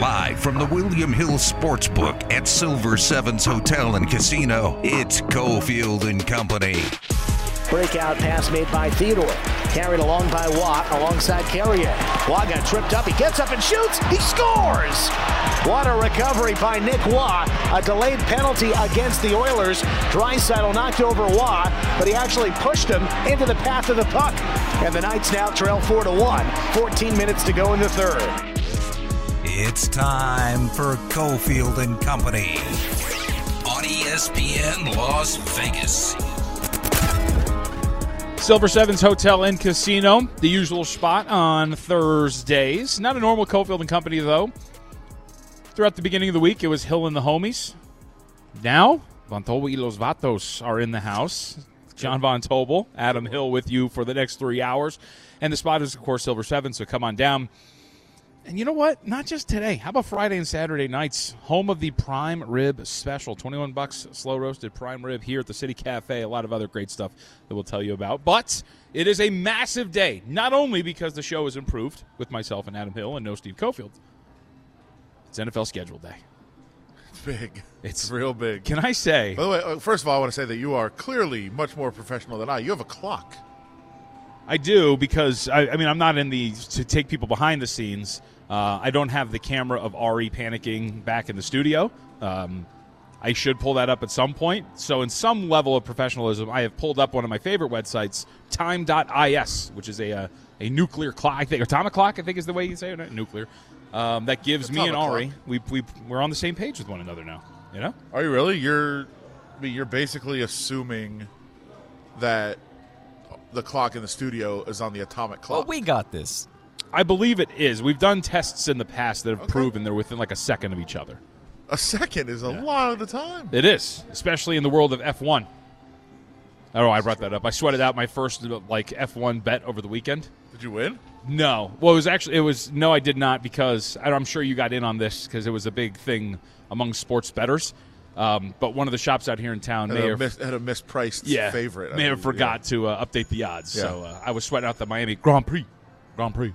Live from the William Hill Sportsbook at Silver Sevens Hotel and Casino, it's Cofield and Company. Breakout pass made by Theodore. Carried along by Watt alongside Carrier. Watt got tripped up. He gets up and shoots. He scores! What a recovery by Nick Watt. A delayed penalty against the Oilers. Draisaitl knocked over Watt, but he actually pushed him into the path of the puck. And the Knights now trail 4 to 1. 14 minutes to go in the third. It's time for Cofield and Company on ESPN Las Vegas. Silver Sevens Hotel and Casino, the usual spot on Thursdays. Not a normal Cofield and Company though. Throughout the beginning of the week, it was Hill and the homies. Now, Von Tobel y los Vatos are in the house. John Von Tobel, Adam Hill with you for the next three hours. And the spot is, of course, Silver Seven, so come on down. And you know what? Not just today. How about Friday and Saturday nights? Home of the prime rib special. 21 bucks slow roasted prime rib here at the City Cafe. A lot of other great stuff that we'll tell you about. But it is a massive day, not only because the show is improved with myself and Adam Hill and no Steve Cofield. It's NFL schedule day. It's big. It's real big. Can I say? By the way, uh, first of all, I want to say that you are clearly much more professional than I. You have a clock. I do because I, I mean I'm not in the to take people behind the scenes. Uh, I don't have the camera of Ari panicking back in the studio. Um, I should pull that up at some point. So, in some level of professionalism, I have pulled up one of my favorite websites, time.is, which is a uh, a nuclear clock. I think atomic clock. I think is the way you say it. Nuclear. Um, that gives me and Atomic Ari clock. we, we we're on the same page with one another now. You know. Are you really? You're, I mean, you're basically assuming that the clock in the studio is on the atomic clock. Well, we got this. I believe it is. We've done tests in the past that have proven they're within like a second of each other. a second is a lot of the time. It is, especially in the world of F1. Oh, I brought that up. I sweated out my first like F1 bet over the weekend. Did you win? No, well, it was actually it was no, I did not because I'm sure you got in on this because it was a big thing among sports betters. Um, but one of the shops out here in town Had may a, have mis- had a mispriced yeah favorite. I may have believe, forgot to uh, update the odds. Yeah. So uh, I was sweating out the Miami Grand Prix, Grand Prix,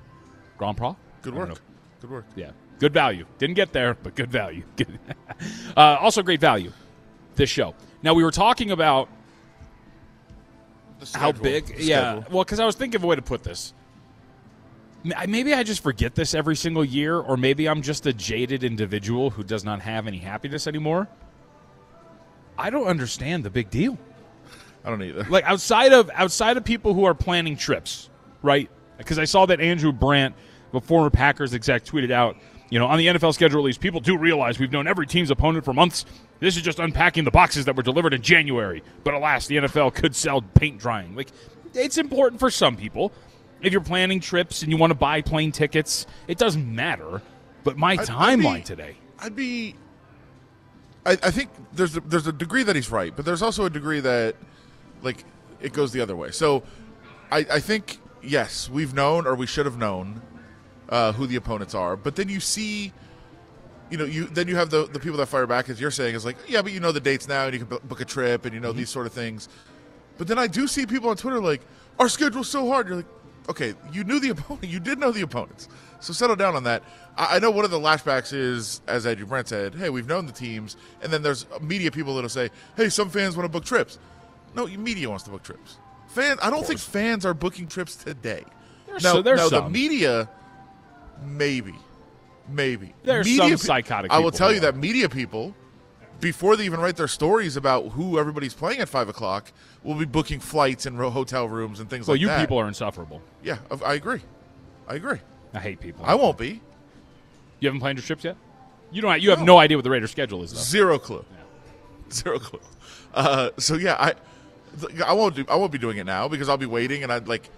Grand Prix. Good work. Good work. Yeah, good value. Didn't get there, but good value. Good. uh, also, great value. This show. Now we were talking about how big. Yeah. Well, because I was thinking of a way to put this. Maybe I just forget this every single year, or maybe I'm just a jaded individual who does not have any happiness anymore. I don't understand the big deal. I don't either. like outside of outside of people who are planning trips, right? Because I saw that Andrew Brandt, the former Packers exec, tweeted out, you know, on the NFL schedule release, people do realize we've known every team's opponent for months. This is just unpacking the boxes that were delivered in January. But alas, the NFL could sell paint drying. Like, it's important for some people. If you're planning trips and you want to buy plane tickets, it doesn't matter. But my I'd- I'd timeline be- today. I'd be. I, I think there's a, there's a degree that he's right, but there's also a degree that, like, it goes the other way. So, I, I think yes, we've known or we should have known uh, who the opponents are, but then you see, you know, you then you have the the people that fire back as you're saying is like, yeah, but you know the dates now, and you can bu- book a trip, and you know these sort of things. But then I do see people on Twitter like, our schedule's so hard. You're like, okay, you knew the opponent, you did know the opponents, so settle down on that. I, I know one of the lashbacks is, as Andrew Brent said, hey, we've known the teams, and then there's media people that'll say, hey, some fans want to book trips. No, media wants to book trips. Fan, I don't think fans are booking trips today. There's now, so- there's now the media, maybe, maybe. There's Media some pe- psychotic I will tell who you are. that media people, before they even write their stories about who everybody's playing at five o'clock, will be booking flights and ro- hotel rooms and things Well, like that. Well, you people are insufferable. yeah, I I agree. I agree. I hate people. I won't be. You haven't planned your trips yet? You don't. You have no idea what the Raiders' schedule is, though. Zero clue. Zero clue. Uh, so yeah, I th- I won't do I won't be doing it now because I'll be waiting and I'd like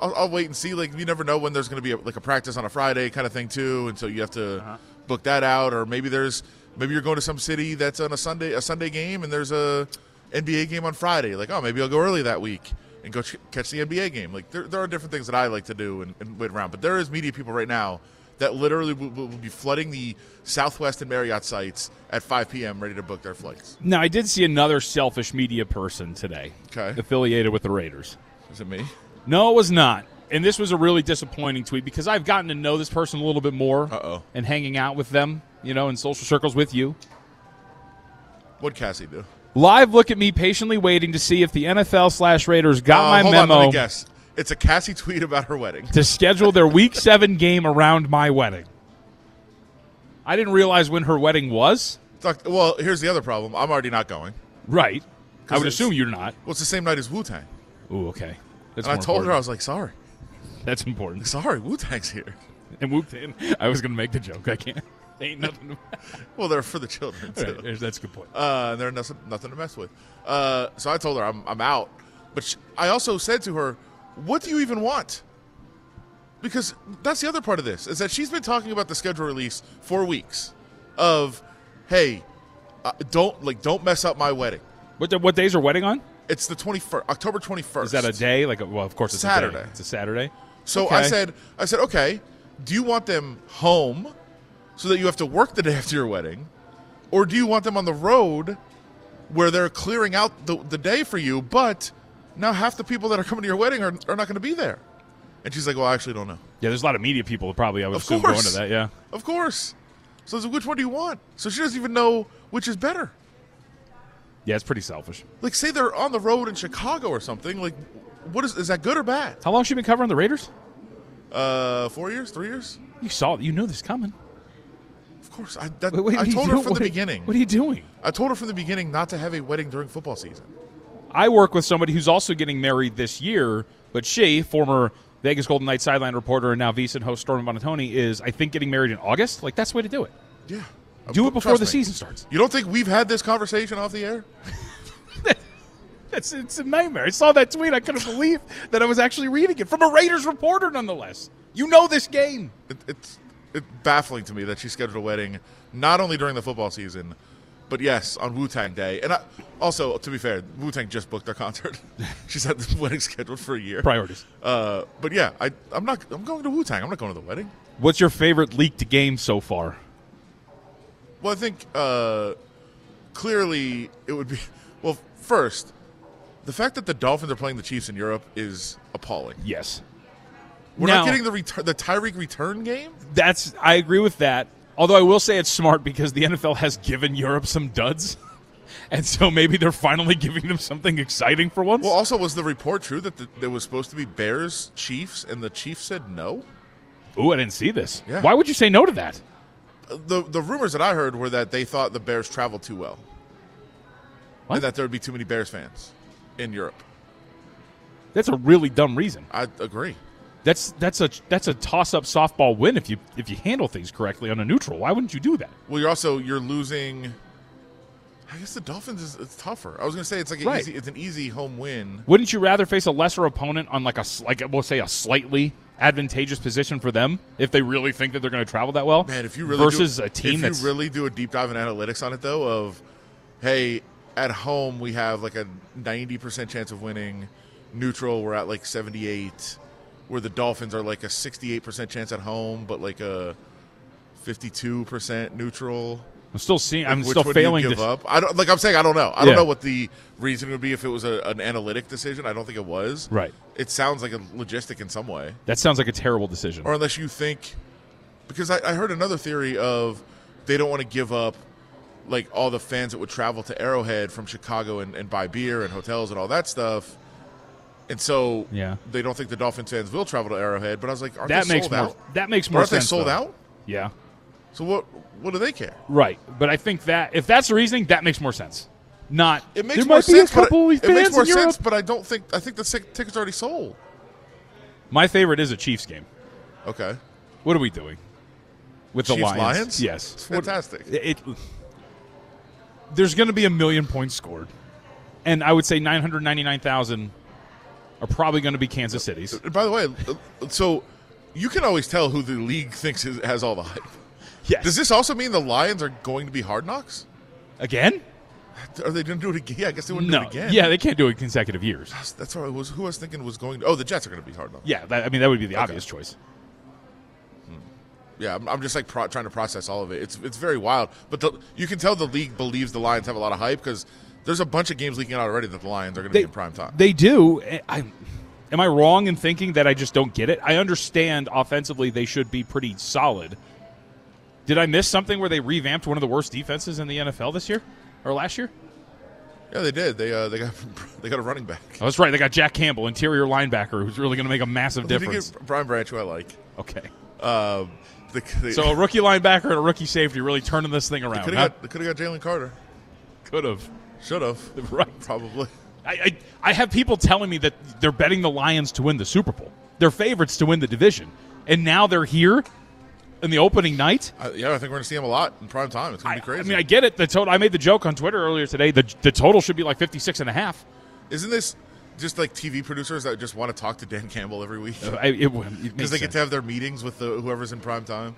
I'll, I'll wait and see. Like you never know when there's going to be a, like a practice on a Friday kind of thing too, and so you have to Uh-huh. book that out. Or maybe there's maybe you're going to some city that's on a Sunday a Sunday game and there's a NBA game on Friday. Like oh maybe I'll go early that week and go ch- catch the NBA game. Like there there are different things that I like to do and, and wait around. But there is media people right now that literally will, will be flooding the Southwest and Marriott sites at 5 p.m. ready to book their flights. Now, I did see another selfish media person today, Okay. affiliated with the Raiders. Is it me? No, it was not. and this was a really disappointing tweet because I've gotten to know this person a little bit more Uh-oh. and hanging out with them, you know, in social circles with you. What'd Cassie do? Live look at me patiently waiting to see if the NFL slash Raiders got Uh, my on, memo me guess. It's a Cassie tweet about her wedding. to schedule their week seven game around my wedding. I didn't realize when her wedding was. Well, here's the other problem. I'm already not going. Right. I would assume you're not. Well, it's the same night as Wu Tang. Ooh, okay. That's And I told her, I was like, sorry. That's important. Sorry, Wu Tang's here. And whooped in. I was going to make the joke. I can't. Ain't nothing. To, Well, they're for the children, too. Right, that's a good point. Uh, and they're nothing, nothing to mess with. Uh, so I told her I'm, I'm out. But sh I also said to her, what do you even want? Because that's the other part of this, is that she's been talking about the schedule release for weeks of, hey, uh, don't like don't mess up my wedding. What, what days are wedding on? It's the 21st, October 21st. Is that a day? Like, a, well, of course, it's A Saturday. day. It's a Saturday. So I said, I said, okay, do you want them home so that you have to work the day after your wedding, or do you want them on the road where they're clearing out the, the day for you, but now half the people that are coming to your wedding are, are not going to be there? And she's like, well, I actually don't know. Yeah, there's a lot of media people probably. I would Of assume course. going to that. Yeah. Of course. So like, which one do you want? So she doesn't even know which is better. Yeah, it's pretty selfish. Like, say they're on the road in Chicago or something. Like, what is is that good or bad? How long has she been covering the Raiders? Uh, four years, three years? You saw it. You knew this coming. Of course. I, that, Wait, wait, I told her from the beginning. What are you doing? I told her from the beginning not to have a wedding during football season. I work with somebody who's also getting married this year, but she, former Vegas Golden Knights sideline reporter and now VSiN host Stormy Buonantony, is I think getting married in August. Like that's the way to do it. Yeah. Do it before trust the me. season starts. You don't think we've had this conversation off the air? It's it's a nightmare. I saw that tweet. I couldn't believe that I was actually reading it from a Raiders reporter, nonetheless. You know this game. It, it's it's baffling to me that she scheduled a wedding not only during the football season, but yes, on Wu Tang Day. And I, also, to be fair, Wu Tang just booked their concert. She's had the wedding scheduled for a year. Priorities. Uh, but yeah, I, I'm not. I'm going to Wu Tang. I'm not going to the wedding. What's your favorite leaked game so far? Well, I think uh, clearly it would be. Well, first, the fact that the Dolphins are playing the Chiefs in Europe is appalling. Yes. We're Now- not getting the return, the Tyreek return game. That's I agree with that. Although I will say it's smart because the NFL has given Europe some duds. And so maybe they're finally giving them something exciting for once. Well, also, was the report true that the, there was supposed to be Bears Chiefs, and the Chiefs said no? Ooh, I didn't see this. Yeah. Why would you say no to that? Uh, the the rumors that I heard were that they thought the Bears traveled too well, What? and that there would be too many Bears fans in Europe. That's a really dumb reason. I agree. That's that's a that's a toss up softball win if you if you handle things correctly on a neutral. Why wouldn't you do that? Well, you're also you're losing. I guess the Dolphins is it's tougher. I was going to say it's like an Right. easy, it's an easy home win. Wouldn't you rather face a lesser opponent on like a like we'll say a slightly advantageous position for them if they really think that they're going to travel that well? Man, if you really versus do, a team if that's you really do a deep dive in analytics on it though, of hey, at home we have like a ninety percent chance of winning. Neutral, we're at like seventy eight. Where the Dolphins are like a sixty eight percent chance at home, but like a fifty two percent neutral. I'm still seeing I'm Which still failing to give up. I don't like. I'm saying I don't know. I don't know what the reason would be if it was a, an analytic decision. I don't think it was. Right. It sounds like a logistic in some way, That sounds like a terrible decision. or unless you think, because I, I heard another theory of they don't want to give up like all the fans that would travel to Arrowhead from Chicago and, and buy beer and hotels and all that stuff. And so Yeah. they don't think the Dolphins fans will travel to Arrowhead. But I was like, aren't that they makes sold more out? that makes Or more aren't they sold though. out? Yeah. So what? What do they care? Right. But I think that if that's the reasoning, that makes more sense. Not It makes there more might sense. be a couple but of it, it makes more in Europe. sense, but I don't think I think the sick- tickets already sold. My favorite is a Chiefs game. Okay, What are we doing with the Lions? Lions? Yes, It's What- fantastic. it, there's going to be a million points scored, and I would say nine hundred ninety nine thousand are probably going to be Kansas City's. By the way, so you can always tell who the league thinks is, has all the hype. Yes. Does this also mean the Lions are going to be hard knocks? again? Are they going to do it again? Yeah, I guess they wouldn't No. do it again. Yeah, they can't do it consecutive years. that's what I was. Who I was thinking was going. Oh, the Jets are going to be hard knocks. Yeah, that, I mean that would be the obvious choice. Hmm. Yeah, I'm, I'm just like pro- trying to process all of it. It's it's very wild, but the, you can tell the league believes the Lions have a lot of hype because there's a bunch of games leaking out already that the Lions are going to be in prime time. They do. I, Am I wrong in thinking that I just don't get it? I understand offensively they should be pretty solid. Did I miss something where they revamped one of the worst defenses in the NFL this year or last year? Yeah, they did. They uh, they got they got a running back. Oh, that's right. They got Jack Campbell, interior linebacker, who's really going to make a massive you difference. Brian Branch, who I like. Okay. Um, So a rookie linebacker and a rookie safety really turning this thing around. could huh? got, they could have got Jalen Carter. Could have. Should have. Right. Probably. I, I, I have people telling me that they're betting the Lions to win the Super Bowl. They're favorites to win the division. And now they're here in the opening night. Yeah, I think we're going to see him a lot in prime time. It's going to be crazy. I mean, I get it. The total. I made the joke on Twitter earlier today. The, the total should be like 56 and a half. Isn't this just like TV producers that just want to talk to Dan Campbell every week? Uh, I, it, it Because makes they get to have their meetings with the, whoever's in prime time.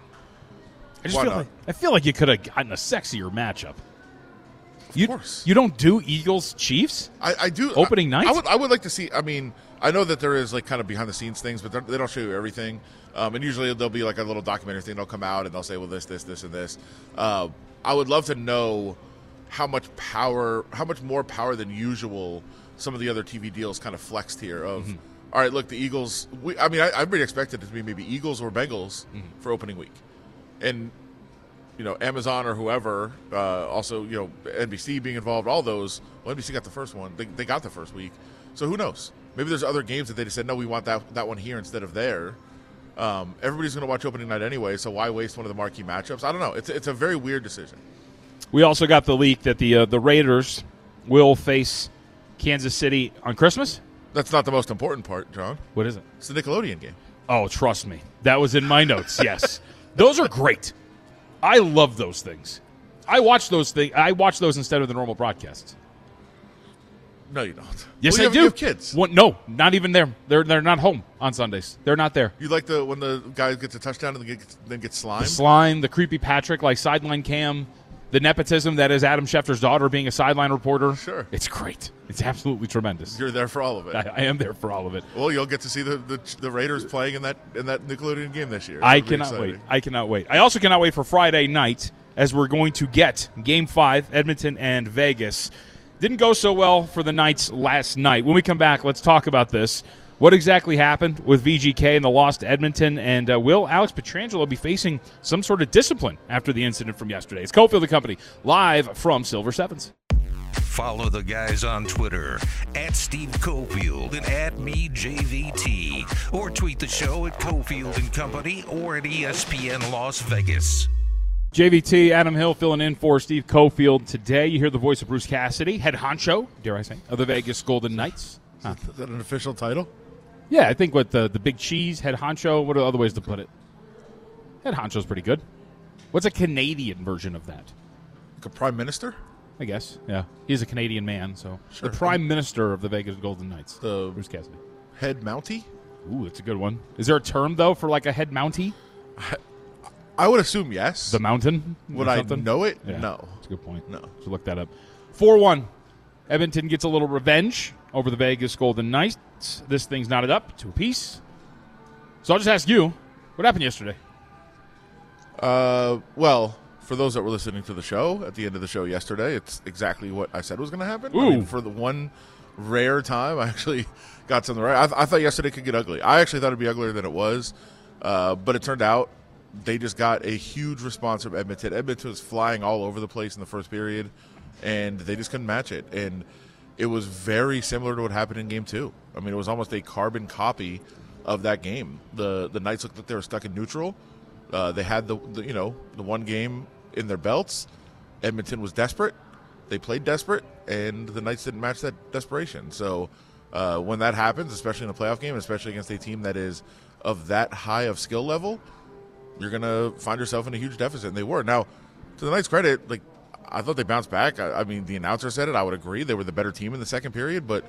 I just why feel not? like I feel like you could have gotten a sexier matchup. You, course. You don't do Eagles Chiefs? I, I do Opening I, night? I would I would like to see. I mean, I know that there is like kind of behind the scenes things, but they're- don't show you everything. Um, and usually there'll be like a little documentary thing. They'll come out and they'll say, well, this, this, this, and this. Uh, I would love to know how much power, how much more power than usual some of the other TV deals kind of flexed here. Of Mm-hmm. all right, look, the Eagles. We, I mean, I, I really expected it to be maybe Eagles or Bengals Mm-hmm. for opening week, and you know, Amazon or whoever, uh, also, you know, NBC being involved, all those. Well, NBC got the first one. They, they got the first week. So who knows? Maybe there's other games that they just said, no, we want that, that one here instead of there. Um, everybody's going to watch opening night anyway, so why waste one of the marquee matchups? I don't know. It's, it's a very weird decision. We also got the leak that the uh, the Raiders will face Kansas City on Christmas. That's not the most important part, John. What is it? It's the Nickelodeon game. Oh, trust me. That was in my notes. Yes. those are great. I love those things. I watch those things. I watch those instead of the normal broadcasts. No, you don't. Yes, well, you I have, do. You have kids. One, no, not even there. They're they're not home on Sundays. They're not there. You like the when the guy gets a touchdown and then gets, then gets slimed? The slime, the creepy Patrick, like sideline cam, the nepotism that is Adam Schefter's daughter being a sideline reporter. Sure. it's great. It's absolutely tremendous. You're there for all of it. I, I am there for all of it. well, you'll get to see the, the the Raiders playing in that in that Nickelodeon game this year. I It'll be cannot exciting. wait. I cannot wait. I also cannot wait for Friday night as we're going to get Game Five, Edmonton and Vegas. Didn't go so well for the Knights last night. When we come back, let's talk about this. What exactly happened with VGK and the loss to Edmonton? And uh, will Alex Pietrangelo be facing some sort of discipline after the incident from yesterday? It's Cofield and Company live from Silver Sevens. Follow the guys on Twitter at Steve Cofield and at me JVT, or tweet the show at Cofield and Company or at ESPN Las Vegas. JVT, Adam Hill filling in for Steve Cofield today. You hear the voice of Bruce Cassidy, head honcho, dare I say, of the Vegas Golden Knights. Huh. Is that an official title? Yeah, I think what the the big cheese head honcho. What are other ways to put it? Head honcho's pretty good. What's a Canadian version of that? Like a prime minister? I guess. Yeah, he's a Canadian man, so Sure. the Prime Minister of the Vegas Golden Knights, The Bruce Cassidy. head mountie? Ooh, that's a good one. Is there a term though for like a head mountie? I would assume yes. The mountain? would I know it? Yeah, No. That's a good point. No. So look that up. 4 1. Edmonton gets a little revenge over the Vegas Golden Knights. This thing's knotted up to a piece. So I'll just ask you what happened yesterday? Uh, well, for those that were listening to the show at the end of the show yesterday, it's exactly what I said was going to happen. I Ooh. mean, for the one rare time, I actually got something right. I, th- I thought yesterday could get ugly. I actually thought it'd be uglier than it was, uh, but it turned out they just got a huge response from Edmonton. Edmonton was flying all over the place in the first period, and they just couldn't match it. And it was very similar to what happened in Game Two. I mean, it was almost a carbon copy of that game. The the Knights looked like they were stuck in neutral. Uh, they had the, the you know the one game in their belts. Edmonton was desperate. They played desperate, and the Knights didn't match that desperation. So uh, when that happens, especially in a playoff game, especially against a team that is of that high of skill level, you're gonna find yourself in a huge deficit. And they were. Now, to the Knights' credit, like I thought they bounced back. I, I mean, the announcer said it. I would agree. They were the better team in the second period, but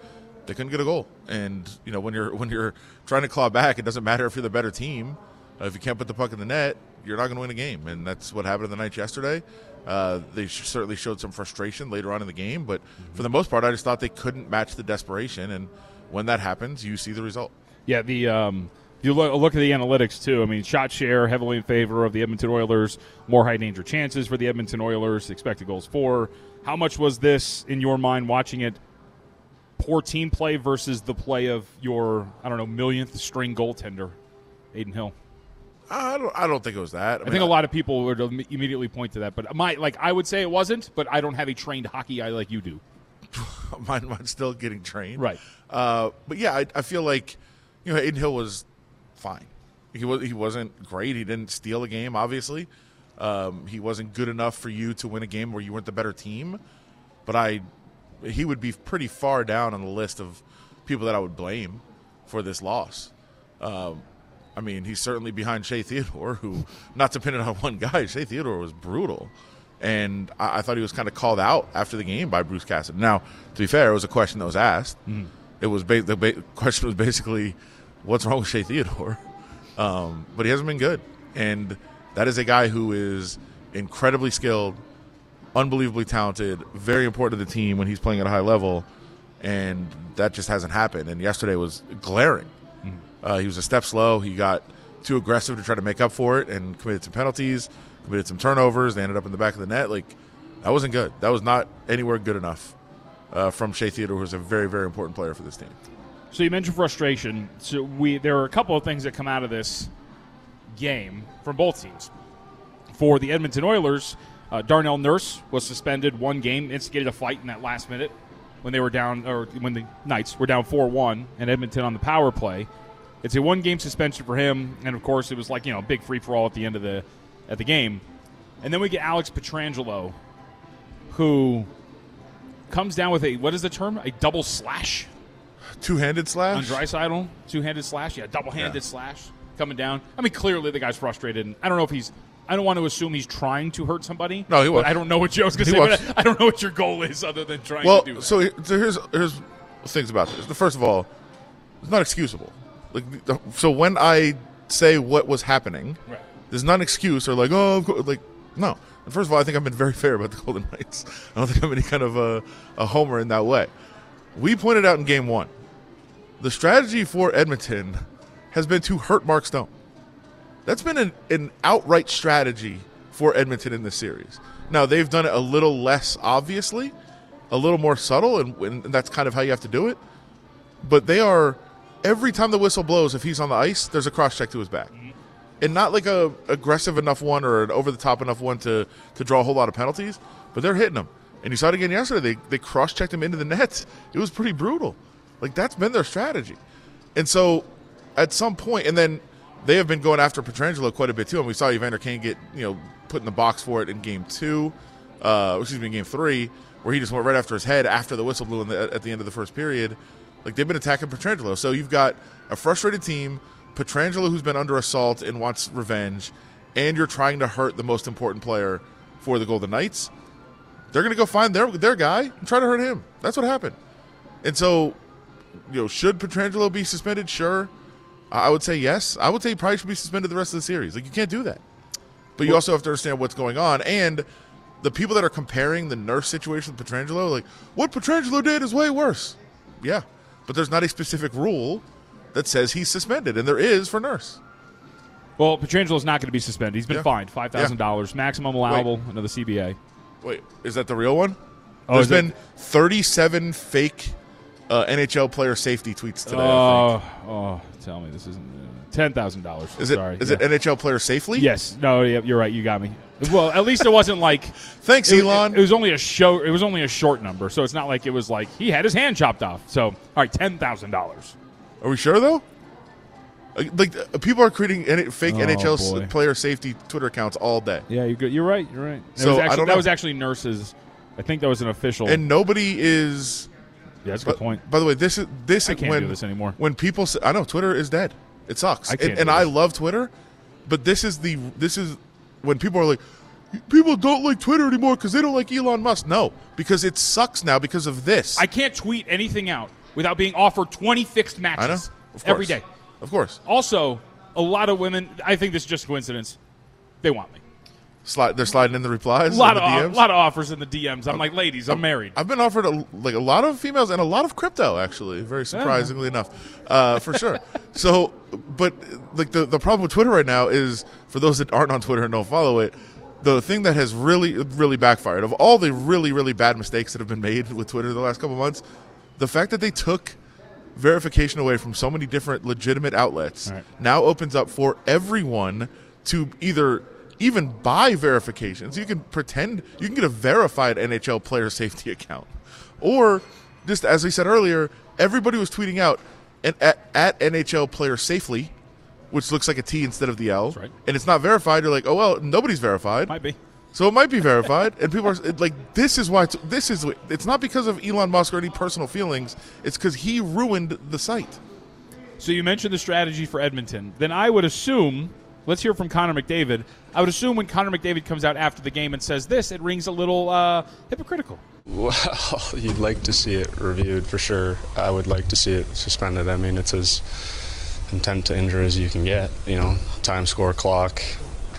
they couldn't get a goal. And you know, when you're when you're trying to claw back, it doesn't matter if you're the better team. Uh, if you can't put the puck in the net, you're not going to win a game. And that's what happened in the night yesterday. Uh, they sh- certainly showed some frustration later on in the game, but for the most part, I just thought they couldn't match the desperation. And when that happens, you see the result. Yeah, the um, you look, look at the analytics too. I mean, shot share heavily in favor of the Edmonton Oilers. More high danger chances for the Edmonton Oilers. Expected goals for. How much was this in your mind watching it poor team play versus the play of your I don't know millionth string goaltender, Adin Hill. I don't. I don't think it was that. I, think a lot of people would immediately point to that, but my like I would say it wasn't. But I don't have a trained hockey eye like you do. mine, mine's still getting trained. Right. Uh, but yeah, I, I feel like you know Adin Hill was fine. He was he wasn't great. He didn't steal a game. Obviously, um, he wasn't good enough for you to win a game where you weren't the better team. But I, he would be pretty far down on the list of people that I would blame for this loss. Um, I mean, he's certainly behind Shea Theodore, who, not dependent on one guy, Shea Theodore was brutal. And I, I thought he was kind of called out after the game by Bruce Cassidy. Now, to be fair, it was a question that was asked. It was ba- the ba- question was basically, "What's wrong with Shea Theodore?" Um, but he hasn't been good, and that is a guy who is incredibly skilled, unbelievably talented, very important to the team when he's playing at a high level, and that just hasn't happened. And yesterday was glaring. Uh, he was a step slow. He got too aggressive to try to make up for it and committed some penalties, committed some turnovers. They ended up in the back of the net. Like that wasn't good. That was not anywhere good enough uh, from Shea Theodore, who's a very, very important player for this team. So you mentioned frustration. So we there are a couple of things that come out of this game from both teams. For the Edmonton Oilers, uh, Darnell Nurse was suspended one game, instigated a fight in that last minute when they were down, or when the Knights were down four one, and Edmonton on the power play. It's a one game suspension for him, and of course it was like you know a big free for all at the end of the at the game, and then we get Alex Pietrangelo, who comes down with a what is the term a double slash Two-handed on slash. Draisaitl, two-handed slash, yeah, double-handed Yeah. slash coming down. I mean, clearly the guy's frustrated, and I don't know if he's. I don't want to assume he's trying to hurt somebody. No, he was. I don't know what was going to say. But I, don't know what your goal is other than trying Well, to do that. so, so here's here's things about this. The first of all, it's not excusable. Like, the- so when I say what was happening, Right. there's not an excuse or like oh of course- like no. And first of all, I think I've been very fair about the Golden Knights. I don't think I'm any kind of a, a homer in that way. We pointed out in Game One, the strategy for Edmonton has been to hurt Mark Stone. That's been an, an outright strategy for Edmonton in this series. Now they've done it a little less obviously, a little more subtle, and, and that's kind of how you have to do it. But they are every time the whistle blows, if he's on the ice, there's a cross check to his back, and not like a aggressive enough one or an over the top enough one to to draw a whole lot of penalties. But they're hitting him, and you saw it again yesterday. They they cross checked him into the net. It was pretty brutal. Like that's been their strategy, and so at some point, and then they have been going after Pietrangelo quite a bit too. And we saw Evander Kane get you know put in the box for it in game two, uh, excuse me, in game three, where he just went right after his head after the whistle blew the, at the end of the first period. Like they've been attacking Pietrangelo. So you've got a frustrated team, Pietrangelo who's been under assault and wants revenge, and you're trying to hurt the most important player for the Golden Knights. They're going to go find their their guy and try to hurt him. That's what happened. And so, you know, should Pietrangelo be suspended? Sure. I would say yes. I would say he probably should be suspended the rest of the series. Like you can't do that. But you also have to understand what's going on. And the people that are comparing the nurse situation with Pietrangelo, like what Pietrangelo did is way worse. Yeah, but there's not a specific rule that says he's suspended, and there is for nurse. well, Pietrangelo's not going to be suspended. He's been Yeah. fined five thousand dollars, maximum allowable under the CBA. Wait, is that the real one? Oh, There's is it? been 37 fake uh, NHL player safety tweets today. Oh, oh, tell me this isn't uh, ten thousand dollars. Is it? Sorry. Is yeah. it NHL player safely? Yes. No. Yeah, you're right. You got me. Well, at least it wasn't like Thanks, it, Elon. It, was only a show. It was only a short number, so it's not like it was like he had his hand chopped off. So, all right, ten thousand dollars. Are we sure though? Uh, Like uh, people are creating N- fake Oh, NHL boy. player safety Twitter accounts all day, Yeah, you're good. You're right. You're right. That So, was I don't that know. was actually nurses. I think that was an official. and nobody is. Yeah, that's a good point. by the way, this is this I is when this anymore. when people say, I know Twitter is dead. It sucks, I can't and, and I love Twitter, but this is the this is when people are like, people don't like Twitter anymore because they don't like Elon Musk. No, because it sucks now because of this. I can't tweet anything out without being offered 20 fixed matches I know, of every day. of course. Also, a lot of women. I think this is just coincidence. They want me. Slide, they're sliding in the replies, A lot of DMs. lot of offers in the DMs. I'm like, ladies, I'm married. I've been offered a, like a lot of females and a lot of crypto, actually, very surprisingly enough, uh, for sure. So, but like the the problem with Twitter right now is for those that aren't on Twitter and don't follow it, the thing that has really really backfired of all the really really bad mistakes that have been made with Twitter the last couple months, the fact that they took verification away from so many different legitimate outlets Right. now opens up for everyone to either even buy verifications. You can pretend you can get a verified NHL player safety account, or just as I said earlier, everybody was tweeting out and at, at NHL player safely, which looks like a T instead of the L, right. and it's not verified. You're like, oh well, nobody's verified. Might be. So it might be verified, and people are like, "This is why." It's, this is. It's not because of Elon Musk or any personal feelings. It's because he ruined the site. So you mentioned the strategy for Edmonton. Then I would assume, let's hear from Connor McDavid. I would assume when Connor McDavid comes out after the game and says this, it rings a little uh, hypocritical. Well, you'd like to see it reviewed for sure. I would like to see it suspended. I mean, it's as intent to injure as you can get. You know, time, score, clock,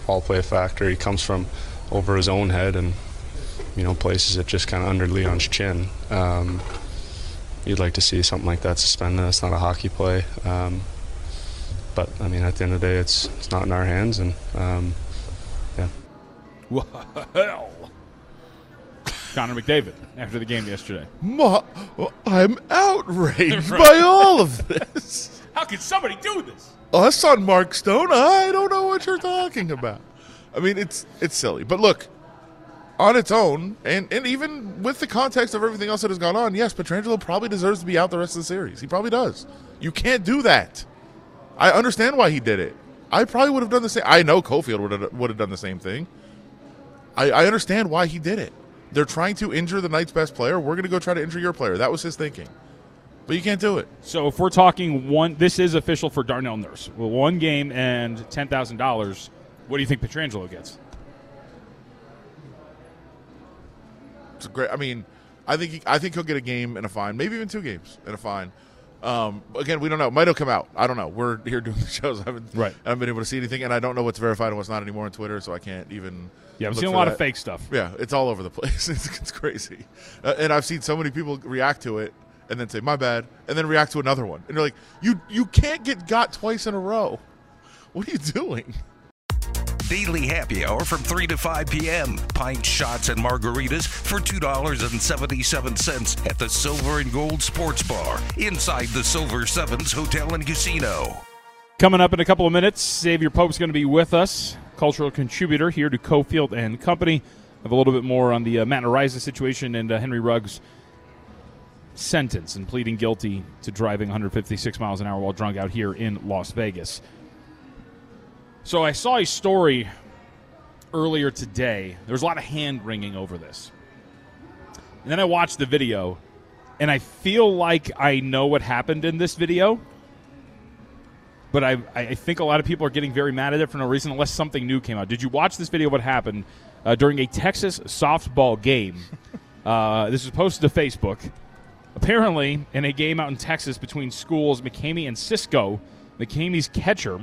all play factor. He comes from over his own head and you know places it just kind of under Leon's chin. Um, you'd like to see something like that suspended. It's not a hockey play. Um, but I mean, at the end of the day, it's it's not in our hands, and um, yeah. Well, Connor McDavid after the game yesterday. Ma- I'm outraged by all of this. How could somebody do this? Us on Mark Stone, I don't know what you're talking about. I mean, it's it's silly, but look, on its own, and and even with the context of everything else that has gone on, yes, Pietrangelo probably deserves to be out the rest of the series. He probably does. You can't do that. I understand why he did it. I probably would have done the same. I know Cofield would have, would have done the same thing. I, I understand why he did it. They're trying to injure the Knights' best player. We're going to go try to injure your player. That was his thinking. But you can't do it. So if we're talking one, this is official for Darnell Nurse. Well, one game and ten thousand dollars. What do you think Pietrangelo gets? It's a great. I mean, I think he, I think he'll get a game and a fine, maybe even two games and a fine. Um, again, we don't know. It might have come out. I don't know. We're here doing the shows. I haven't, Right. I haven't been able to see anything, and I don't know what's verified and what's not anymore on Twitter, so I can't even. Yeah, I've look seen a lot that. of fake stuff. Yeah, it's all over the place. It's, it's crazy, uh, and I've seen so many people react to it and then say "my bad" and then react to another one, and you're like, "You you can't get got twice in a row. What are you doing?" Daily happy hour from 3 to 5 p.m. Pint shots and margaritas for $2.77 at the Silver and Gold Sports Bar inside the Silver Sevens Hotel and Casino. Coming up in a couple of minutes, Exavier Pope's going to be with us, cultural contributor here to Cofield and Company. Have a little bit more on the uh, Matt Araiza situation and uh, Henry Ruggs' sentence and pleading guilty to driving 156 miles an hour while drunk out here in Las Vegas. So I saw a story earlier today. There was a lot of hand wringing over this. And then I watched the video, and I feel like I know what happened in this video but I, I think a lot of people are getting very mad at it for no reason unless something new came out. Did you watch this video? What happened uh, during a Texas softball game? uh, this was posted to Facebook. Apparently, in a game out in Texas between schools, McCamey and Cisco, McCamey's catcher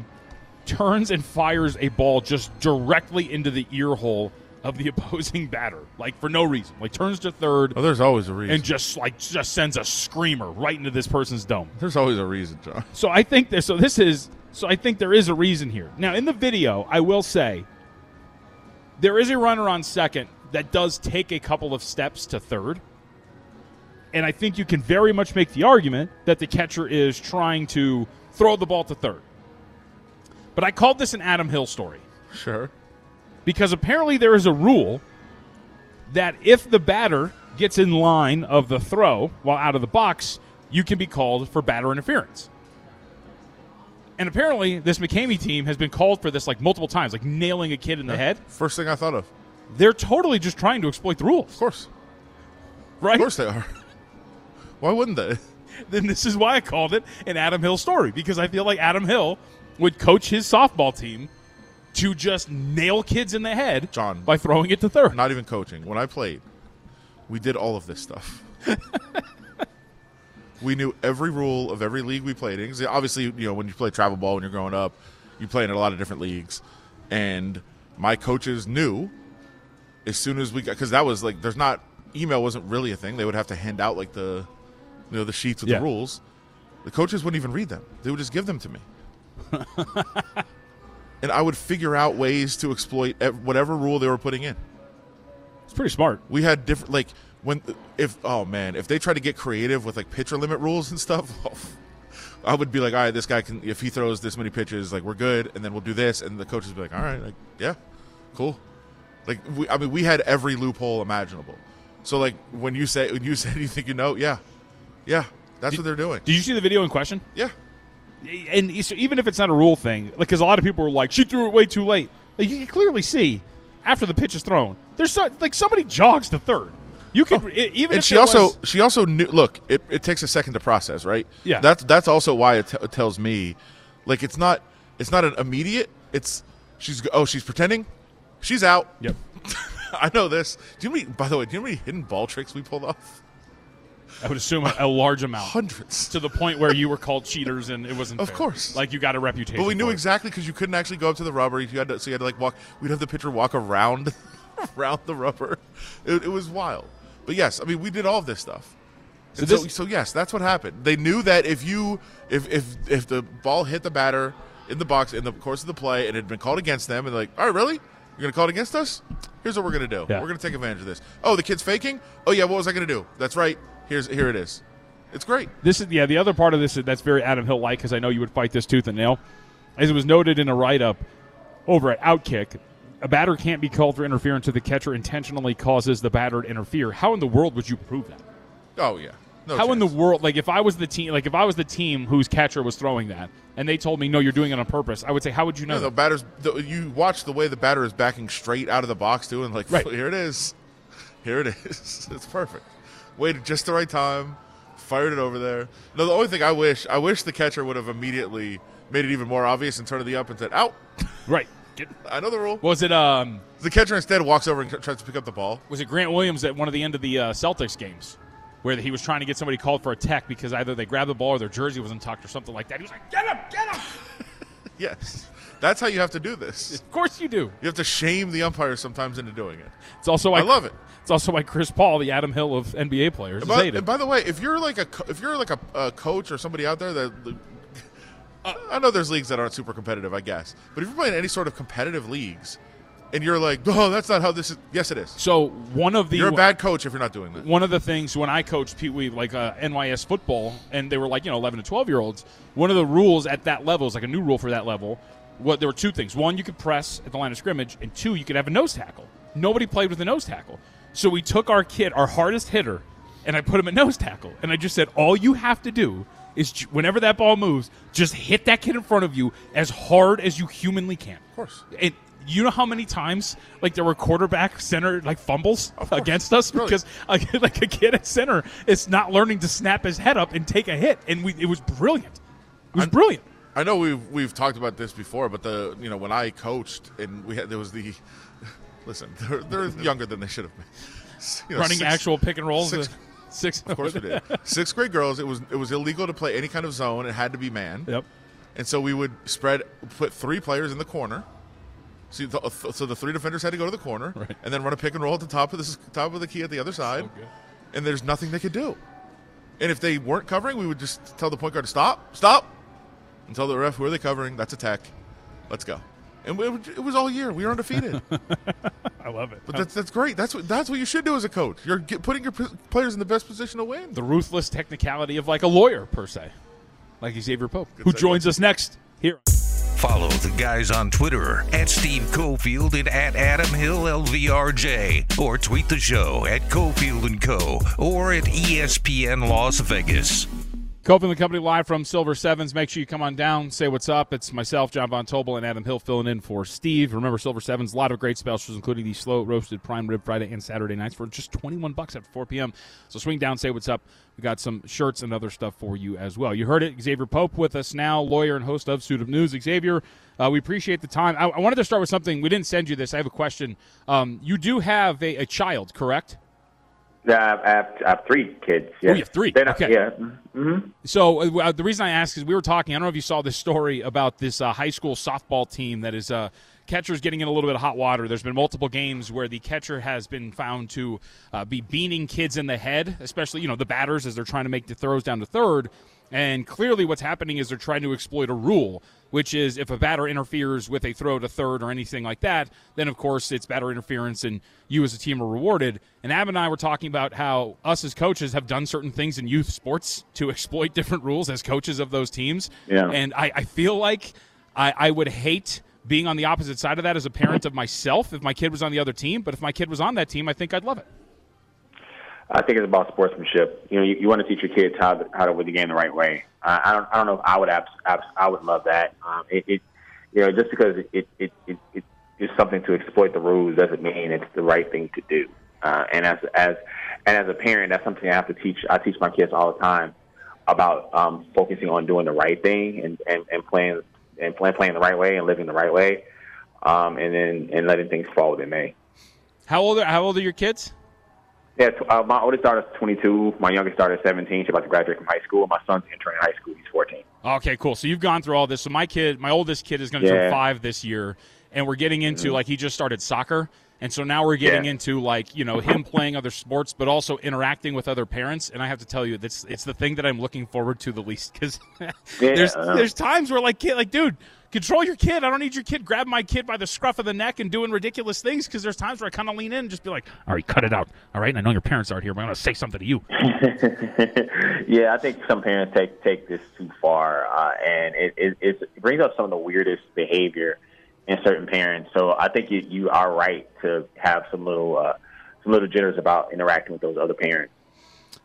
turns and fires a ball just directly into the ear hole of the opposing batter, like for no reason. Like turns to third Oh, there's always a reason. and just like just sends a screamer right into this person's dome. there's always a reason, John. So I think this. So this is. So I think there is a reason here. Now in the video, I will say there is a runner on second that does take a couple of steps to third, and I think you can very much make the argument that the catcher is trying to throw the ball to third. But I called this an Adam Hill story Sure. because apparently there is a rule that if the batter gets in line of the throw while out of the box, you can be called for batter interference. And apparently, this McCamey team has been called for this like multiple times, like nailing a kid in the head. First thing I thought of. They're totally just trying to exploit the rules, Of course. right? Of course they are. Why wouldn't they? Then this is why I called it an Adam Hill story because I feel like Adam Hill would coach his softball team to just nail kids in the head John. by throwing it to third. Not even coaching. When I played, we did all of this stuff. we knew every rule of every league we played in. Obviously, you know, when you play travel ball when you're growing up, you play in a lot of different leagues. And my coaches knew as soon as we got because that was like there's not email wasn't really a thing. They would have to hand out like the you know the sheets with Yeah. the rules. The coaches wouldn't even read them. They would just give them to me. and I would figure out ways to exploit whatever rule they were putting in It's pretty smart. we had different like when if oh man, if they try to get creative with like pitcher limit rules and stuff, I would be like, all right, this guy can if he throws this many pitches, like we're good, and then we'll do this, and the coaches would be like, all right, like yeah, cool. Like we, I mean, we had every loophole imaginable. So like when you say when you said you think you know, yeah, yeah, that's what they're doing. Did you see the video in question? Yeah, And so even if it's not a rule thing, because a lot of people were like, she threw it way too late. Like, you can clearly see after the pitch is thrown, there's so, like somebody jogs to third. You could oh. e- even Oh. and she also was- she also knew. Look, it, it takes a second to process, right? Yeah. That's that's also why it, t- it tells me, like it's not it's not an immediate. It's she's oh she's pretending, she's out. Yep. I know this. Do you mean by the way? Do you know how many hidden ball tricks we pulled off? I would assume a, a large amount. Hundreds. to the point where you were called cheaters and it wasn't Of fair. course. like you got a reputation But we knew for it. exactly because you couldn't actually go up to the rubber. You had to, so you had to like walk. We'd have the pitcher walk around, around the rubber. It, it was wild. But yes, I mean we did all of this stuff. So And So, so, yes, that's what happened. They knew that if you if if if the ball hit the batter in the box in the course of the play and it had been called against them, and they're like, all right, really, you're gonna call it against us? Here's what we're gonna do. Yeah. We're gonna take advantage of this. Oh, the kid's faking. Oh yeah, what was I gonna do? That's right. Here's here it is. It's great. This is yeah. The other part of this is that's very Adam Hill like because I know you would fight this tooth and nail. As it was noted in a write up over at Outkick, a batter can't be called for interference if the catcher intentionally causes the batter to interfere. How in the world would you prove that? Oh yeah. No How in the world? Like if I was the team, like if I was the team whose catcher was throwing that, and they told me no, you're doing it on purpose, I would say, how would you know? Yeah, the batter's. The, you watch the way the batter is backing straight out of the box, too, and like, Right. here it is, here it is. It's perfect. Waited just the right time, fired it over there. No, the only thing I wish, I wish the catcher would have immediately made it even more obvious and turned it up and said, "Out." right. Get- I know the rule. Was it um? The catcher instead walks over and tries to pick up the ball. was it Grant Williams at one of the end of the uh, Celtics games where he was trying to get somebody called for a tech because either they grabbed the ball or their jersey wasn't tucked or something like that. He was like, "Get him, get him!" Yes, that's how you have to do this. Of course you do. You have to shame the umpire sometimes into doing it. It's also why I love it. It's also why Chris Paul, the Adam Hill of NBA players, And is by, hated. and by the way, if you're like a if you're like a, a coach or somebody out there that uh, I know there's leagues that aren't super competitive, I guess, but if you're playing any sort of competitive leagues, and you're like, oh, that's not how this is. Yes, it is. so one of the You're a bad coach if you're not doing that. one of the things when I coached Pee Wee, like uh, NYS football, and they were like, you know, 11 to 12 year olds, one of the rules at that level is like a new rule for that level. What there were two things: one, you could press at the line of scrimmage, and two, you could have a nose tackle. Nobody played with a nose tackle, so we took our kid, our hardest hitter, and I put him at nose tackle, and I just said, all you have to do is whenever that ball moves, just hit that kid in front of you as hard as you humanly can. Of course. And you know how many times like there were quarterback center like fumbles against us Brilliant. because like, like a kid at center is not learning to snap his head up and take a hit, and we, it was brilliant. It was brilliant. I know we've we've talked about this before, but the you know when I coached and we had there was the listen they're, they're younger than they should have been. You know, Running six- actual pick and rolls. six- uh, six. Of course we did. Sixth grade girls, it was it was illegal to play any kind of zone. It had to be man. Yep. And so we would spread, put three players in the corner. So, the, uh, so the three defenders had to go to the corner, Right. and then run a pick and roll at the top of the top of the key at the other side. good. and there's nothing they could do. And if they weren't covering, we would just tell the point guard to stop, stop, and tell the ref who are they covering. That's attack. Let's go. And we, it was all year. We were undefeated. I love it. but that's that's great. That's what that's what you should do as a coach. You're get, putting your p- players in the best position to win. the ruthless technicality of like a lawyer per se, like Exavier Pope, who segue. joins us next here. Follow the guys on Twitter at Steve Cofield and at Adam Hill LVRJ, or tweet the show at Cofield and Co. or at ESPN Las Vegas. Cofield the Company live from Silver Sevens. Make sure you come on down, say what's up. It's myself, John Von Tobel, and Adam Hill filling in for Steve. Remember, Silver Sevens, a lot of great specials, including the slow roasted prime rib Friday and Saturday nights for just 21 bucks at 4 p.m. So swing down, say what's up. We got some shirts and other stuff for you as well. You heard it. Exavier Pope with us now, lawyer and host of Suit of News. Exavier, uh, we appreciate the time. I, I wanted to start with something. We didn't send you this. I have a question. Um, you do have a, a child, correct? Uh, I, have, I have three kids. Yeah. Oh, you have three. Not- Okay. Yeah. hmm So uh, the reason I ask is we were talking. I don't know if you saw this story about this uh, high school softball team that is uh, catcher's getting in a little bit of hot water. There's been multiple games where the catcher has been found to uh, be beating kids in the head, especially you know the batters as they're trying to make the throws down to third. And clearly, what's happening is they're trying to exploit a rule. Which is if a batter interferes with a throw to third or anything like that, then of course it's batter interference and you as a team are rewarded. And Ab and I were talking about how us as coaches have done certain things in youth sports to exploit different rules as coaches of those teams. Yeah. And I, I feel like I, I would hate being on the opposite side of that as a parent of myself if my kid was on the other team. But if my kid was on that team, I think I'd love it. I think it's about sportsmanship. You know, you, you want to teach your kids how to, how to win the game the right way. I, I don't I don't know if I would abs, abs, I would love that. Um, it, it you know just because it it, it it is something to exploit the rules doesn't mean it's the right thing to do. Uh, and as as and as a parent, that's something I have to teach. I teach my kids all the time about um, focusing on doing the right thing and, and, and playing and playing playing the right way and living the right way, um, and then and letting things fall where they may. How old are How old are your kids? Yeah, t- uh, my oldest daughter's 22. My youngest daughter's 17. She's about to graduate from high school. My son's entering high school. He's 14. Okay, cool. So you've gone through all this. So my kid, my oldest kid, is going to Yeah. turn five this year, and we're getting into like he just started soccer, and so now we're getting Yeah. into like you know him playing other sports, but also interacting with other parents. And I have to tell you, that's it's the thing that I'm looking forward to the least because there's uh. there's times where like kid, like dude. Control your kid. I don't need your kid grabbing my kid by the scruff of the neck and doing ridiculous things because there's times where I kind of lean in and just be like, "All right, cut it out. All right, and I know your parents aren't here, but I'm going to say something to you." yeah, I think some parents take take this too far, uh, and it, it, it brings up some of the weirdest behavior in certain parents. So I think you, you are right to have some little uh, some little jitters about interacting with those other parents.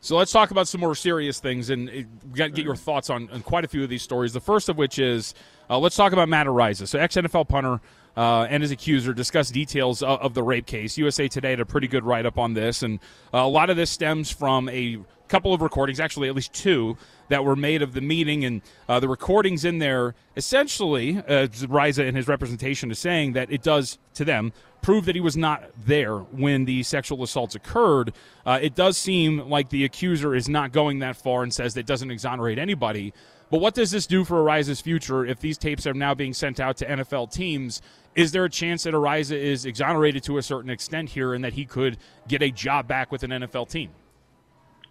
So let's talk about some more serious things, and to get your thoughts on, on quite a few of these stories. The first of which is uh, let's talk about Matt Araiza. So ex NFL punter uh, and his accuser discussed details of, of the rape case. USA Today had a pretty good write up on this, and uh, a lot of this stems from a couple of recordings, actually at least two, that were made of the meeting, and uh, the recordings in there essentially, uh, Araiza in his representation is saying that it does to them prove that he was not there when the sexual assaults occurred. Uh, it does seem like the accuser is not going that far and says that doesn't exonerate anybody. But what does this do for Araiza's future if these tapes are now being sent out to NFL teams? Is there a chance that Ariza is exonerated to a certain extent here and that he could get a job back with an NFL team?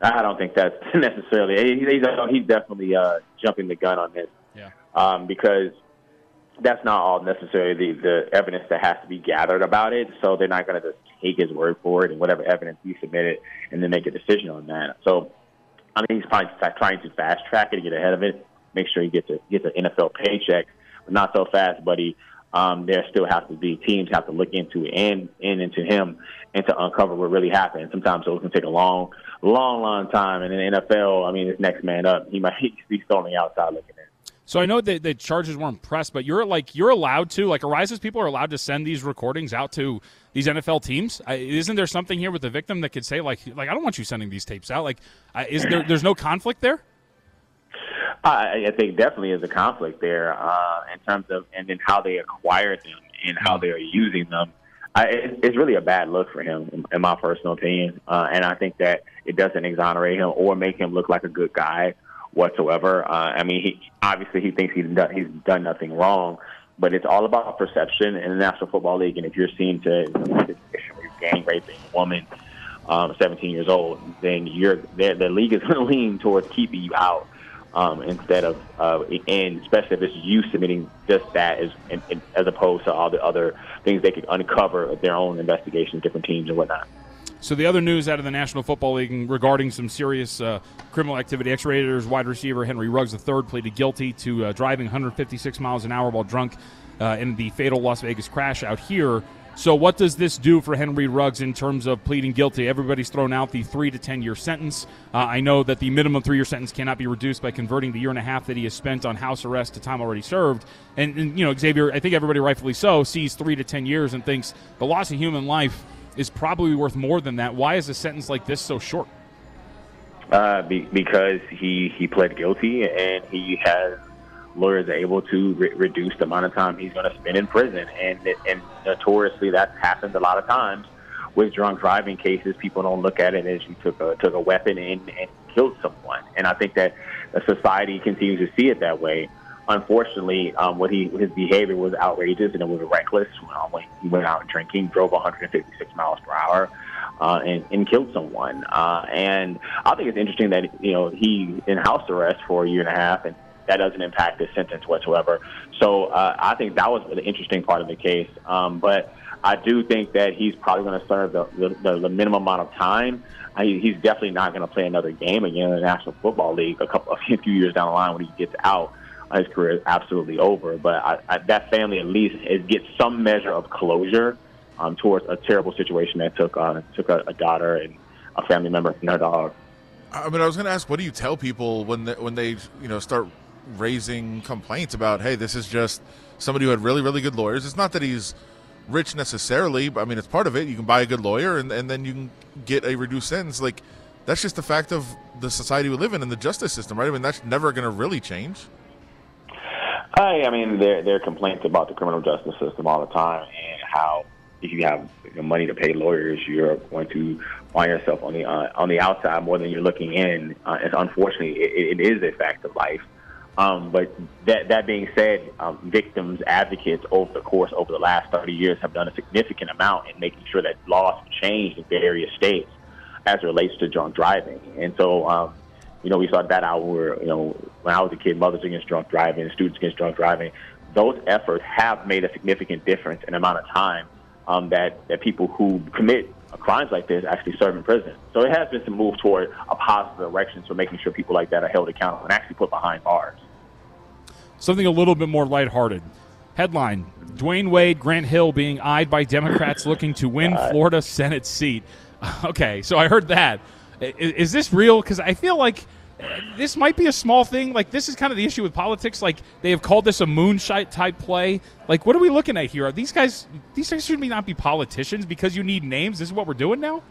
I don't think that's necessarily. He's, he's definitely uh, jumping the gun on this. Yeah. um, because that's not all necessarily the, the evidence that has to be gathered about it. So they're not going to just take his word for it and whatever evidence he submitted and then make a decision on that. So I mean, he's probably trying to fast track it and get ahead of it, make sure he gets a gets an NFL paycheck, but not so fast, buddy. Um, there still have to be teams have to look into it and, and into him and to uncover what really happened. Sometimes those can take a long, long, long time. And in the NFL, I mean, it's next man up. He might be on the outside looking in. So I know that the charges weren't pressed, but you're like you're allowed to like Araiza's people are allowed to send these recordings out to these NFL teams. I, isn't there something here with the victim that could say like like I don't want you sending these tapes out? Like, is there there's no conflict there? I, I think definitely is a conflict there uh, in terms of and then how they acquired them and how they are using them. I, it, it's really a bad look for him, in, in my personal opinion. Uh, and I think that it doesn't exonerate him or make him look like a good guy whatsoever. Uh, I mean, he obviously he thinks he's done, he's done nothing wrong, but it's all about perception in the National Football League. And if you're seen to gang raping a woman, um, 17 years old, then you're the league is going to lean towards keeping you out um, instead of uh, and especially if it's you submitting just that as and, and, as opposed to all the other things they could uncover their own investigations, different teams and whatnot. So the other news out of the National Football League regarding some serious uh, criminal activity: ex-Raiders wide receiver Henry Ruggs III pleaded guilty to uh, driving 156 miles an hour while drunk uh, in the fatal Las Vegas crash out here. So what does this do for Henry Ruggs in terms of pleading guilty? Everybody's thrown out the three to ten year sentence. Uh, I know that the minimum three year sentence cannot be reduced by converting the year and a half that he has spent on house arrest to time already served. And, and you know, Exavier, I think everybody rightfully so sees three to ten years and thinks the loss of human life is probably worth more than that. Why is a sentence like this so short? Uh, be, because he he pled guilty and he has lawyers are able to re- reduce the amount of time he's going to spend in prison, and and notoriously that's happened a lot of times with drunk driving cases. People don't look at it as you took a took a weapon and, and killed someone, and I think that society continues to see it that way. Unfortunately, um, what he his behavior was outrageous and it was reckless. When he went out drinking, drove 156 miles per hour, uh, and, and killed someone. Uh, and I think it's interesting that you know he in house arrest for a year and a half, and that doesn't impact his sentence whatsoever. So uh, I think that was the interesting part of the case. Um, but I do think that he's probably going to serve the, the, the minimum amount of time. I, he's definitely not going to play another game again in the National Football League a couple, a few years down the line when he gets out. His career is absolutely over. But I, I, that family at least is, gets some measure of closure um, towards a terrible situation that took uh, took a, a daughter and a family member and their dog. I mean, I was going to ask, what do you tell people when they, when they you know start raising complaints about, hey, this is just somebody who had really really good lawyers. It's not that he's rich necessarily. But, I mean, it's part of it. You can buy a good lawyer, and, and then you can get a reduced sentence. Like that's just the fact of the society we live in and the justice system, right? I mean, that's never going to really change. I, I mean, there there are complaints about the criminal justice system all the time, and how if you have money to pay lawyers, you're going to find yourself on the uh, on the outside more than you're looking in. Uh, and unfortunately, it, it is a fact of life. Um, but that that being said, um, victims advocates over the course over the last 30 years have done a significant amount in making sure that laws have changed in various states as it relates to drunk driving. And so, um, you know, we saw that out where you know when I was a kid, mothers against drunk driving, students against drunk driving. Those efforts have made a significant difference in amount of time um, that that people who commit crimes like this actually serve in prison. So it has been some move toward a positive direction, so making sure people like that are held accountable and actually put behind bars. Something a little bit more lighthearted. Headline Dwyane Wade, Grant Hill being eyed by Democrats looking to win Florida Senate seat. Okay, so I heard that. Is, is this real? Because I feel like this might be a small thing. Like this is kind of the issue with politics. Like they have called this a moonshot type play. Like what are we looking at here? Are these guys? These guys should not be politicians because you need names. This is what we're doing now.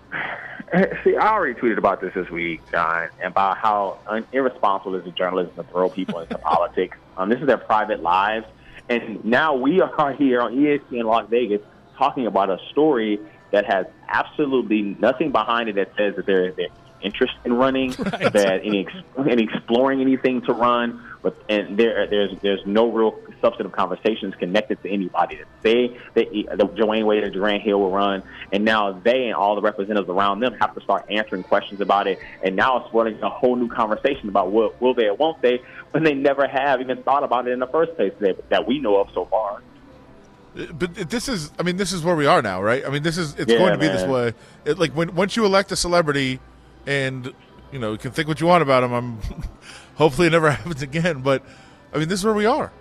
See, I already tweeted about this this week, John, about how irresponsible is the journalism to throw people into politics. Um, this is their private lives, and now we are here on ESPN in Las Vegas talking about a story that has absolutely nothing behind it that says that they're, they're interest in running, right. that any any exploring anything to run, but and there there's there's no real substantive conversations connected to anybody that say that the Dwyane Wade or Grant Hill will run, and now they and all the representatives around them have to start answering questions about it, and now it's running a whole new conversation about will, will they or won't they, when they never have even thought about it in the first place that, that we know of so far. Uh, but this is, I mean, this is where we are now, right? I mean, this is, it's yeah, going to be man. this way. It, like when once you elect a celebrity, and you know you can think what you want about him. I'm hopefully it never happens again, but I mean this is where we are.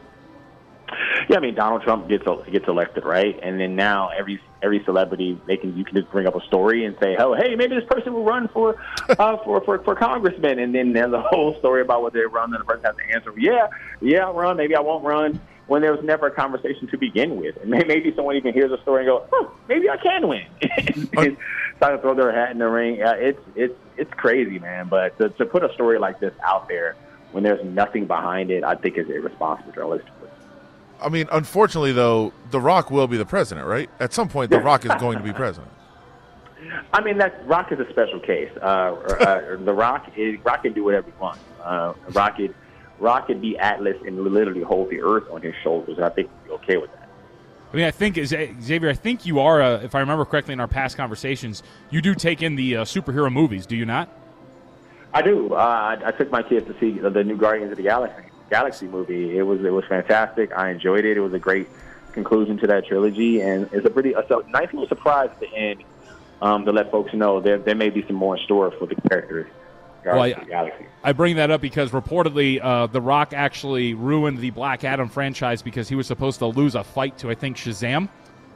Yeah, I mean Donald Trump gets gets elected, right? And then now every every celebrity they can you can just bring up a story and say, oh, hey, maybe this person will run for uh, for, for for congressman, and then there's a whole story about what they run, and the person has to answer, yeah, yeah, I'll run, maybe I won't run, when there was never a conversation to begin with, and maybe someone even hears a story and go, oh, maybe I can win, and try to throw their hat in the ring. Uh, it's it's it's crazy, man. But to, to put a story like this out there when there's nothing behind it, I think is irresponsible journalistically. I mean, unfortunately, though, The Rock will be the president, right? At some point, The Rock is going to be president. I mean, that Rock is a special case. Uh, uh, the Rock is Rock can do whatever he wants. Uh, Rock could Rock could be Atlas and literally hold the earth on his shoulders. And I think he'd be okay with that. I mean, I think Exavier. I think you are, uh, if I remember correctly, in our past conversations, you do take in the uh, superhero movies, do you not? I do. Uh, I, I, took my kids to see the new Guardians of the Galaxy Galaxy movie. It was it was fantastic. I enjoyed it. It was a great conclusion to that trilogy, and it's a pretty a nice little surprise at the end um, to let folks know there there may be some more in store for the characters well, I, I, bring that up because reportedly uh, The Rock actually ruined the Black Adam franchise because he was supposed to lose a fight to, I think, Shazam.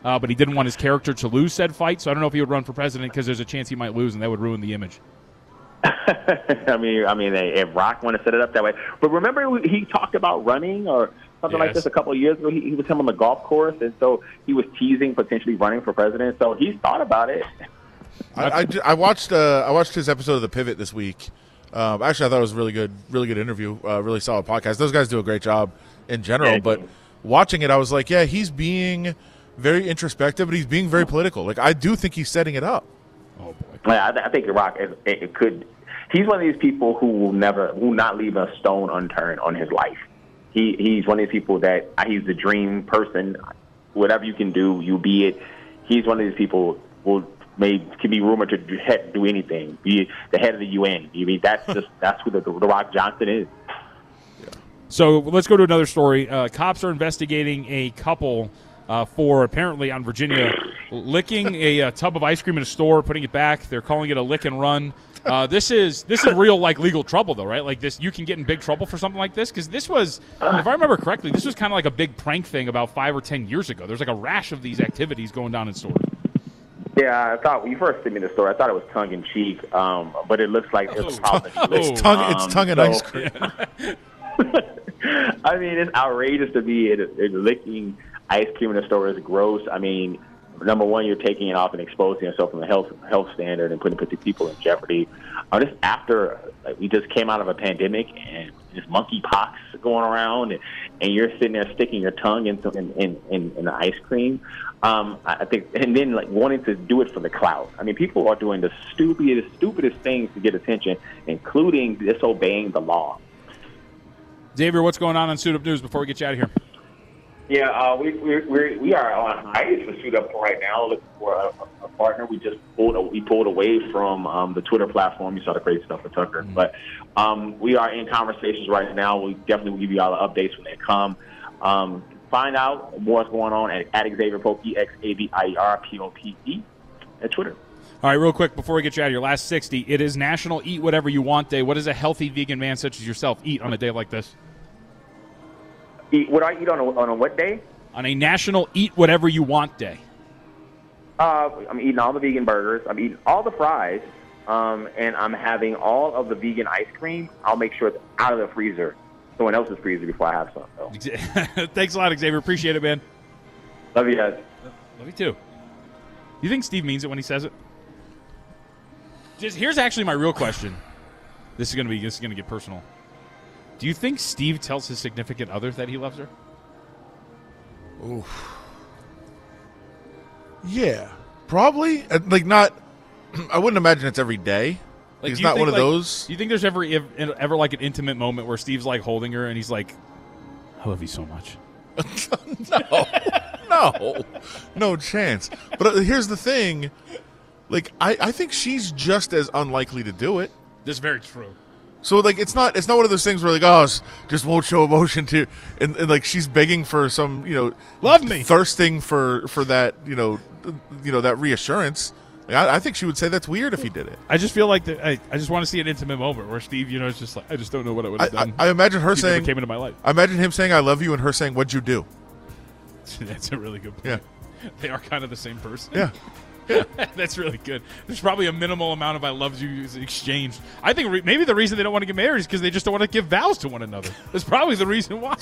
Uh, but he didn't want his character to lose said fight, so I don't know if he would run for president because there's a chance he might lose, and that would ruin the image. I mean, I mean, if Rock want to set it up that way, but remember he talked about running or something yes. like this a couple of years ago. He, he was him on the golf course, and so he was teasing potentially running for president. So he's thought about it. I, I, I, watched uh, I watched his episode of the Pivot this week. Um, actually, I thought it was a really good, really good interview. Uh, really solid podcast. Those guys do a great job in general. But watching it, I was like, yeah, he's being very introspective, but he's being very political. Like I do think he's setting it up. Oh boy. Yeah, I, I think The Rock it, it could. He's one of these people who will never, will not leave a stone unturned on his life. He he's one of these people that he's the dream person. Whatever you can do, you be it. He's one of these people will may can be rumored to do, do anything, be the head of the UN. You mean that's just that's who the, the Rock Johnson is. Yeah. So let's go to another story. Uh, cops are investigating a couple uh, for apparently on Virginia licking a, uh tub of ice cream in a store, putting it back. They're calling it a lick and run. Uh, this is this is real like legal trouble though, right? Like this, you can get in big trouble for something like this because this was, if I remember correctly, this was kind of like a big prank thing about five or ten years ago. There's like a rash of these activities going down in stores. Yeah, I thought when you first sent me the story, I thought it was tongue in cheek, um, but it looks like it's a problem. that he Oh. licked. Tongue, it's Um, tongue and so- ice cream. I mean, it's outrageous to me. It, it, licking ice cream in the store is gross. I mean, number one, you're taking it off and exposing yourself from a health health standard and putting people in jeopardy. Uh, this after like, we just came out of a pandemic and there's monkeypox going around, and, and you're sitting there sticking your tongue into in in, in, in the ice cream. Um, I think, and then like wanting to do it for the clout. I mean, people are doing the stupidest, stupidest things to get attention, including disobeying the law. Exavier, what's going on on Suit Up News before we get you out of here? Yeah, uh, we we we we are on hiatus for Suit Up right now, looking for a, a partner. We just pulled a, we pulled away from um, the Twitter platform. You saw the crazy stuff with Tucker, but um, we are in conversations right now. We definitely will give you all the updates when they come. Um, find out more what's going on at, at Exavier Pope, E X A V I E R P O P E, at Twitter. All right, real quick before we get you out of here, last 60. It is National Eat Whatever You Want Day. What does a healthy vegan man such as yourself eat on a day like this? Eat, what I eat on a, on a what day? On a National Eat Whatever You Want Day. Uh, I'm eating all the vegan burgers. I'm eating all the fries, um, and I'm having all of the vegan ice cream. I'll make sure it's out of the freezer, someone else's freezer, before I have some. So. Thanks a lot, Exavier. Appreciate it, man. Love you guys. Love you too. You think Steve means it when he says it? Just here's actually my real question. This is gonna be this is gonna get personal. Do you think Steve tells his significant other that he loves her? Yeah, probably. Like not. I wouldn't imagine it's every day. Like, He's not think, one of like- those. Do you think there's ever ever, like an intimate moment where Steve's like holding her and he's like, "I love you so much." no, no no chance. But uh, here's the thing. Like I, I think she's just as unlikely to do it. This very true. So like it's not it's not one of those things where like oh just won't show emotion to and, and like she's begging for some you know Love me. thirsting for for that you know you know that reassurance. Like, I, I think she would say that's weird if he did it. I just feel like that. I, I just want to see an intimate moment where Steve, you know, is just like, I just don't know what I would I, have done. I imagine her saying came into my life. I imagine him saying I love you and her saying what'd you do? That's a really good point. Yeah. They are kind of the same person. Yeah. That's really good. There's probably a minimal amount of "I love you" exchanged. I think re- maybe the reason they don't want to get married is because they just don't want to give vows to one another. That's probably the reason why.